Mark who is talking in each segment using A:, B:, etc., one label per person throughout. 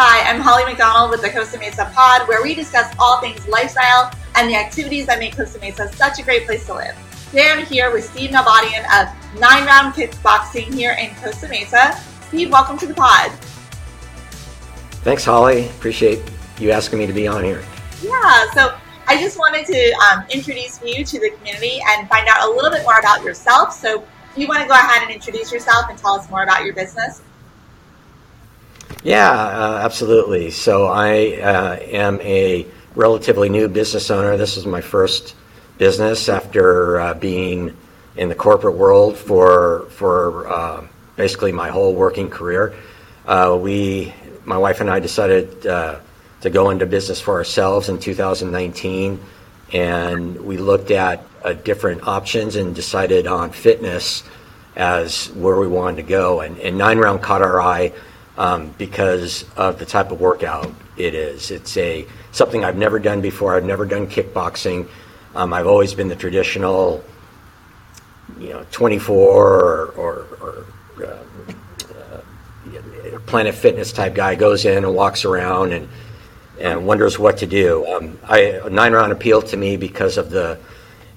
A: Hi, I'm Holly McDonald with the Costa Mesa Pod, where we discuss all things lifestyle and the activities that make Costa Mesa such a great place to live. Today I'm here with Steve Nalbandian of Nine Round Kickboxing here in Costa Mesa. Steve, welcome to the pod.
B: Thanks, Holly. Appreciate you asking me to be on here.
A: Yeah, so I just wanted to um, introduce you to the community and find out a little bit more about yourself. So, do you want to go ahead and introduce yourself and tell us more about your business?
B: Yeah, uh, absolutely. So I uh, am a relatively new business owner. This is my first business after uh, being in the corporate world for for uh, basically my whole working career. Uh, we, my wife and I, decided uh, to go into business for ourselves in 2019, and we looked at different options and decided on fitness as where we wanted to go. And, and Nine Round caught our eye um, because of the type of workout it is. It's a something I've never done before. I've never done kickboxing. Um, I've always been the traditional, you know, 24 or, or, or uh, uh, Planet Fitness type guy goes in and walks around and and wonders what to do. Um, I, nine round appealed to me because of the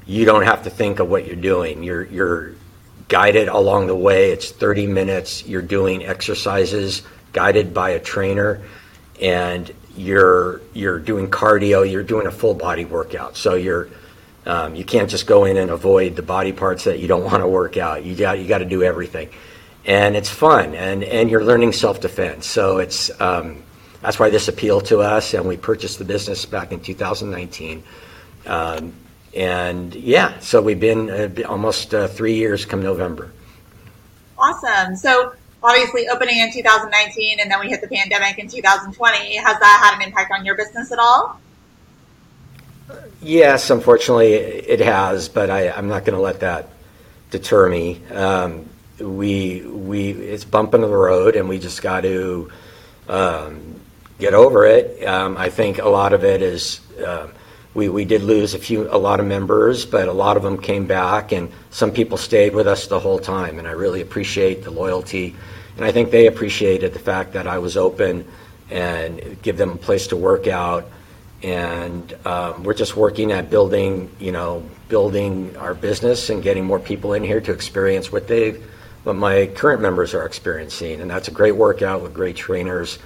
B: you don't have to think of what you're doing. You're you're guided along the way. It's 30 minutes. You're doing exercises guided by a trainer, and you're you're doing cardio. You're doing a full body workout. So you're um, you can't just go in and avoid the body parts that you don't want to work out. You got you got to do everything, and it's fun, and and you're learning self defense. So it's um, that's why this appealed to us, and we purchased the business back in 2019. Um, and yeah, so we've been uh, almost uh, three years come November.
A: Awesome. So obviously opening in 2019 and then we hit the pandemic in 2020. Has that had an impact on your business at all?
B: Yes, unfortunately it has, but I, am not going to let that deter me. Um, we we it's bumping the road, and we just got to um, get over it. Um, I think a lot of it is uh, we, we did lose a few a lot of members, but a lot of them came back, and some people stayed with us the whole time. And I really appreciate the loyalty, and I think they appreciated the fact that I was open and give them a place to work out. And um, we're just working at building, you know, building our business and getting more people in here to experience what they, what my current members are experiencing. And that's a great workout with great trainers.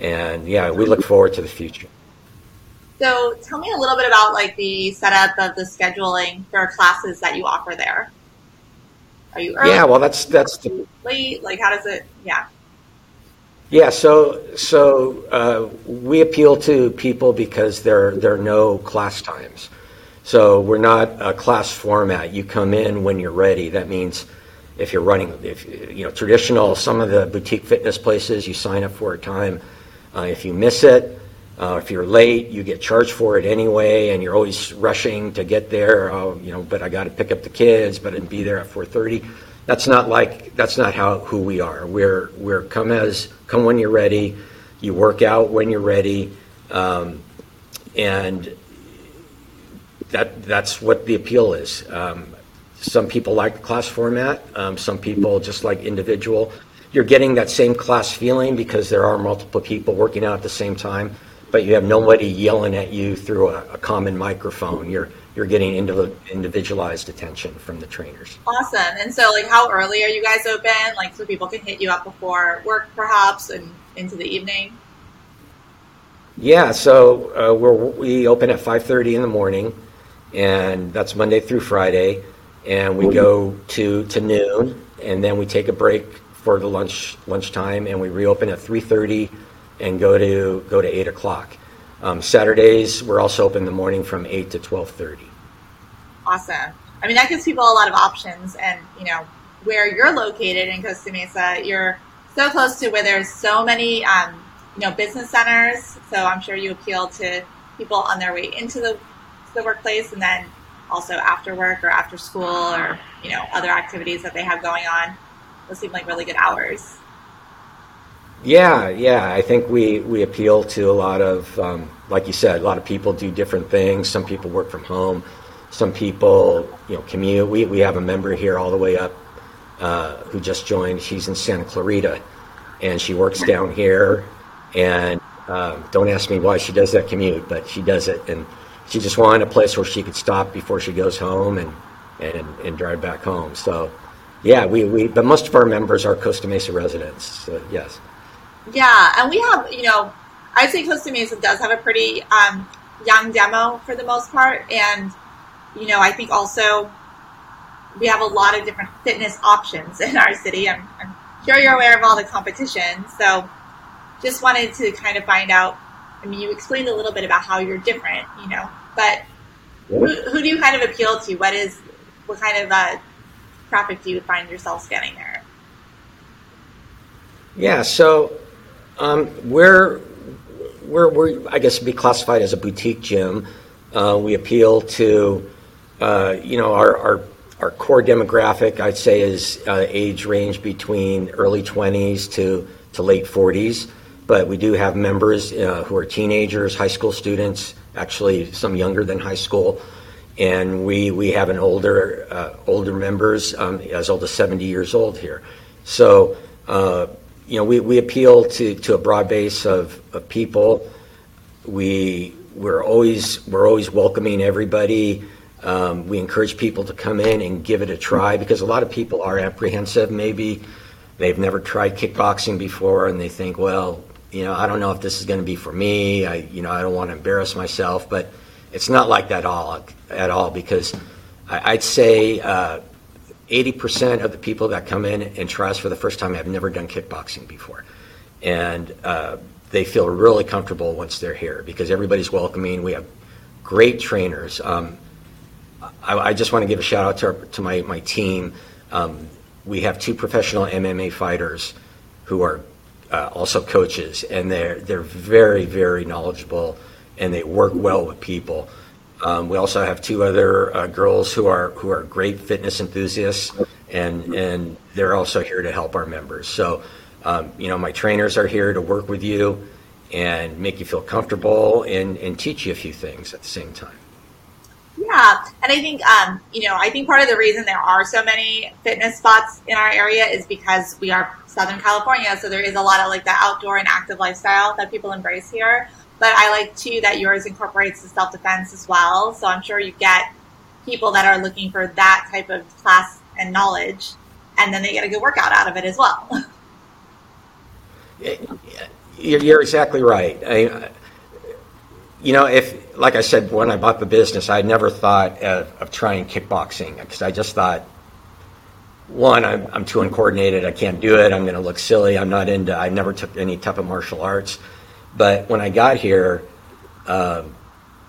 B: And yeah, we look forward to the future.
A: So tell me a little bit about like the setup of the scheduling for classes that you offer there. Are you early?
B: Yeah, well, that's that's the,
A: late. Like, how does it? Yeah.
B: Yeah, so so uh, we appeal to people because there there are no class times. So we're not a class format. You come in when you're ready. That means if you're running, if you know traditional, some of the boutique fitness places, you sign up for a time. Uh, if you miss it, uh, if you're late, you get charged for it anyway, and you're always rushing to get there. Oh, you know, but I got to pick up the kids, but and be there at 4:30. That's not like that's not how who we are. We're we're come as come when you're ready. You work out when you're ready, um, and that that's what the appeal is. Um, some people like the class format. Um, some people just like individual. You're getting that same class feeling because there are multiple people working out at the same time but you have nobody yelling at you through a, a common microphone. You're you're getting individualized attention from the trainers.
A: Awesome. And so, like, how early are you guys open? Like, so people can hit you up before work, perhaps, and into the evening.
B: Yeah. So uh, we're, we open at five thirty in the morning, and that's Monday through Friday, and we go to to noon, and then we take a break for the lunch lunchtime, and we reopen at three thirty and go to go to eight o'clock. Um, Saturdays we're also open in the morning from eight to twelve thirty.
A: Awesome. I mean that gives people a lot of options, and you know where you're located in Costa Mesa, you're so close to where there's so many um, you know business centers. So I'm sure you appeal to people on their way into the the workplace, and then also after work or after school or you know other activities that they have going on. Those seem like really good hours.
B: Yeah, yeah. I think we, we appeal to a lot of, um, like you said, a lot of people do different things. Some people work from home. Some people, you know, commute. We, we have a member here all the way up uh, who just joined. She's in Santa Clarita, and she works down here. and um, don't ask me why she does that commute, but she does it, and she just wanted a place where she could stop before she goes home and and, and drive back home. So, yeah, we, we but most of our members are Costa Mesa residents. So, yes.
A: Yeah, and we have you know, I'd say Costa Mesa does have a pretty um, young demo for the most part, and you know, I think also we have a lot of different fitness options in our city. I'm, I'm sure you're aware of all the competition, so just wanted to kind of find out. I mean, you explained a little bit about how you're different, you know, but who, who do you kind of appeal to? What is what kind of uh, traffic do you find yourselves getting there?
B: Yeah, so um, we're, we're, we're, I guess, be classified as a boutique gym. Uh, we appeal to, uh, you know, our, our, our core demographic, I'd say, is uh, age range between early 20s to, to late 40s. But we do have members uh, who are teenagers, high school students, actually some younger than high school and we we have an older uh, older members um, as old as 70 years old here. So uh, you know we, we appeal to, to a broad base of, of people. We we're always we're always welcoming everybody. Um, we encourage people to come in and give it a try because a lot of people are apprehensive. Maybe they've never tried kickboxing before and they think, well, you know, I don't know if this is going to be for me. I you know I don't want to embarrass myself, but it's not like that all at all because I, would say uh, 80% of the people that come in and try us for the first time have never done kickboxing before, and uh, they feel really comfortable once they're here because everybody's welcoming. We have great trainers. Um, I, I, just want to give a shout out to, our, to my, my team. Um, we have two professional MMA fighters who are uh, also coaches, and they're they're very very knowledgeable and they work well with people. Um, we also have two other uh, girls who are who are great fitness enthusiasts, and and they're also here to help our members. So, um, you know, my trainers are here to work with you and make you feel comfortable and and teach you a few things at the same time.
A: Yeah, and I think um, you know I think part of the reason there are so many fitness spots in our area is because we are Southern California, so there is a lot of like the outdoor and active lifestyle that people embrace here. But I like too that yours incorporates the self defense as well. So I'm sure you get people that are looking for that type of class and knowledge, and then they get a good workout out of it as well.
B: You're exactly right. I, you know, if, like I said, when I bought the business, I never thought of, of trying kickboxing because I just thought, one, I'm, I'm too uncoordinated. I can't do it. I'm going to look silly. I'm not into, I never took any type of martial arts. But when I got here, um,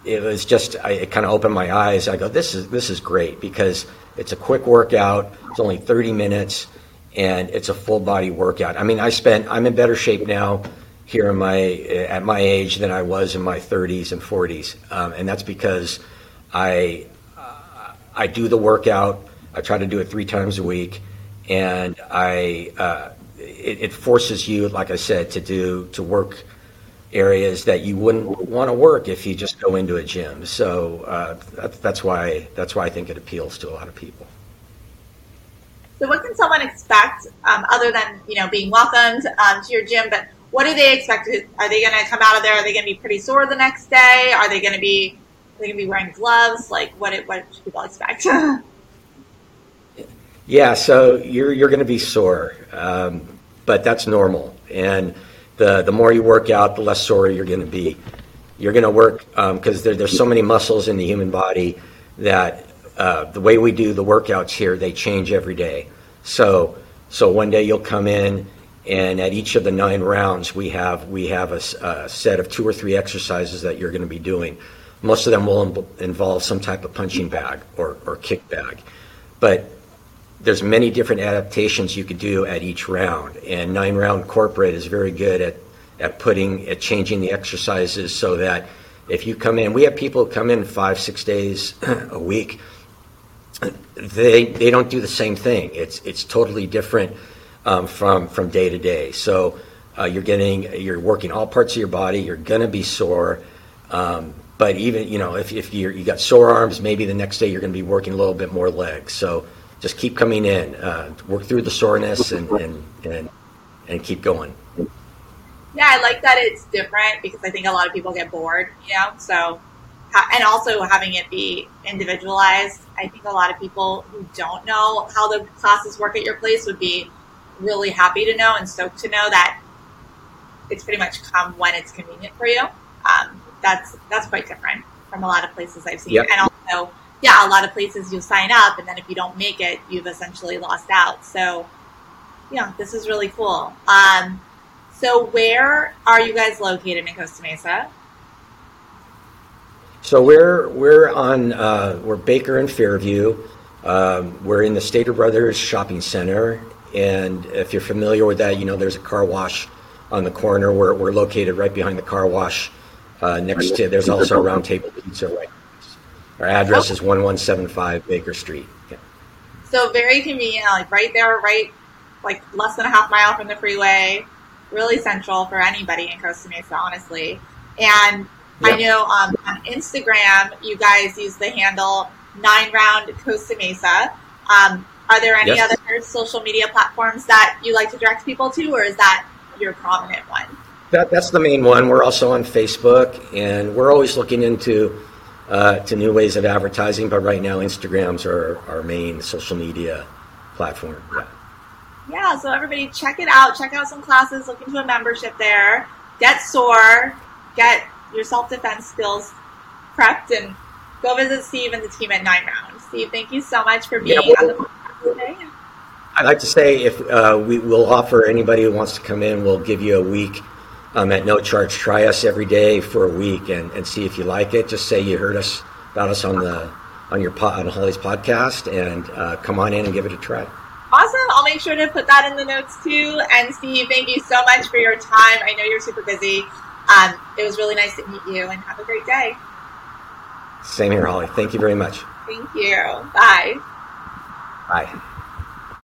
B: it was just I, it kind of opened my eyes. I go, this is this is great because it's a quick workout. It's only 30 minutes, and it's a full body workout. I mean, I spent I'm in better shape now here in my at my age than I was in my 30s and 40s, um, and that's because I uh, I do the workout. I try to do it three times a week, and I uh, it, it forces you, like I said, to do to work areas that you wouldn't want to work if you just go into a gym. So uh, that, that's why that's why I think it appeals to a lot of people.
A: So, what can someone expect um, other than you know being welcomed um, to your gym? But what do they expect? Are they going to come out of there? Are they going to be pretty sore the next day? Are they going to be are they going to be wearing gloves? Like what? What should people expect?
B: yeah, so you're you're going to be sore, um, but that's normal and the, the more you work out, the less sore you're going to be. You're going to work because um, there, there's so many muscles in the human body that uh, the way we do the workouts here, they change every day. So, so one day you'll come in, and at each of the nine rounds, we have we have a, a set of two or three exercises that you're going to be doing. Most of them will involve some type of punching bag or, or kick bag, but there's many different adaptations you could do at each round, and nine round corporate is very good at at putting at changing the exercises so that if you come in, we have people come in five six days a week. They they don't do the same thing. It's it's totally different um, from from day to day. So uh, you're getting you're working all parts of your body. You're gonna be sore. Um, but even you know if, if you're, you got sore arms, maybe the next day you're going to be working a little bit more legs. So just keep coming in, uh, work through the soreness, and, and and and keep going.
A: Yeah, I like that it's different because I think a lot of people get bored, you know. So, and also having it be individualized. I think a lot of people who don't know how the classes work at your place would be really happy to know and stoked to know that it's pretty much come when it's convenient for you. Um, that's that's quite different from a lot of places I've seen. Yep. And also, yeah, a lot of places you sign up and then if you don't make it, you've essentially lost out. So, yeah, this is really cool. Um, so, where are you guys located in Costa Mesa?
B: So we're we're on uh, we're Baker and Fairview. Um, we're in the Stater Brothers Shopping Center, and if you're familiar with that, you know there's a car wash on the corner. We're we're located right behind the car wash. Uh, next to there's also a Round Table Pizza right. Our address is 1175 Baker Street. Yeah.
A: So very convenient, like right there, right, like less than a half mile from the freeway. Really central for anybody in Costa Mesa, honestly. And I know um, on Instagram, you guys use the handle Nine Round Costa Mesa. Um, are there any yes. other social media platforms that you like to direct people to, or is that your prominent one?
B: That, that's the main one. We're also on Facebook, and we're always looking into uh, to new ways of advertising. But right now, Instagram's our, our main social media platform. Yeah.
A: Yeah. So everybody, check it out. Check out some classes. Look into a membership there. Get sore. Get your self defense skills prepped and go visit Steve and the team at Nine Round. Steve, thank you so much for being yeah, well, on the podcast today.
B: I'd like to say if uh, we will offer anybody who wants to come in, we'll give you a week um, at no charge. Try us every day for a week and, and see if you like it. Just say you heard us about us on the on your on Holly's podcast and uh, come on in and give it a try.
A: Awesome. I'll make sure to put that in the notes too. And Steve, thank you so much for your time. I know you're super busy. Um, it was really nice to meet you and have a great day.
B: Same here, Holly. Thank you very much.
A: Thank you. Bye.
B: Bye.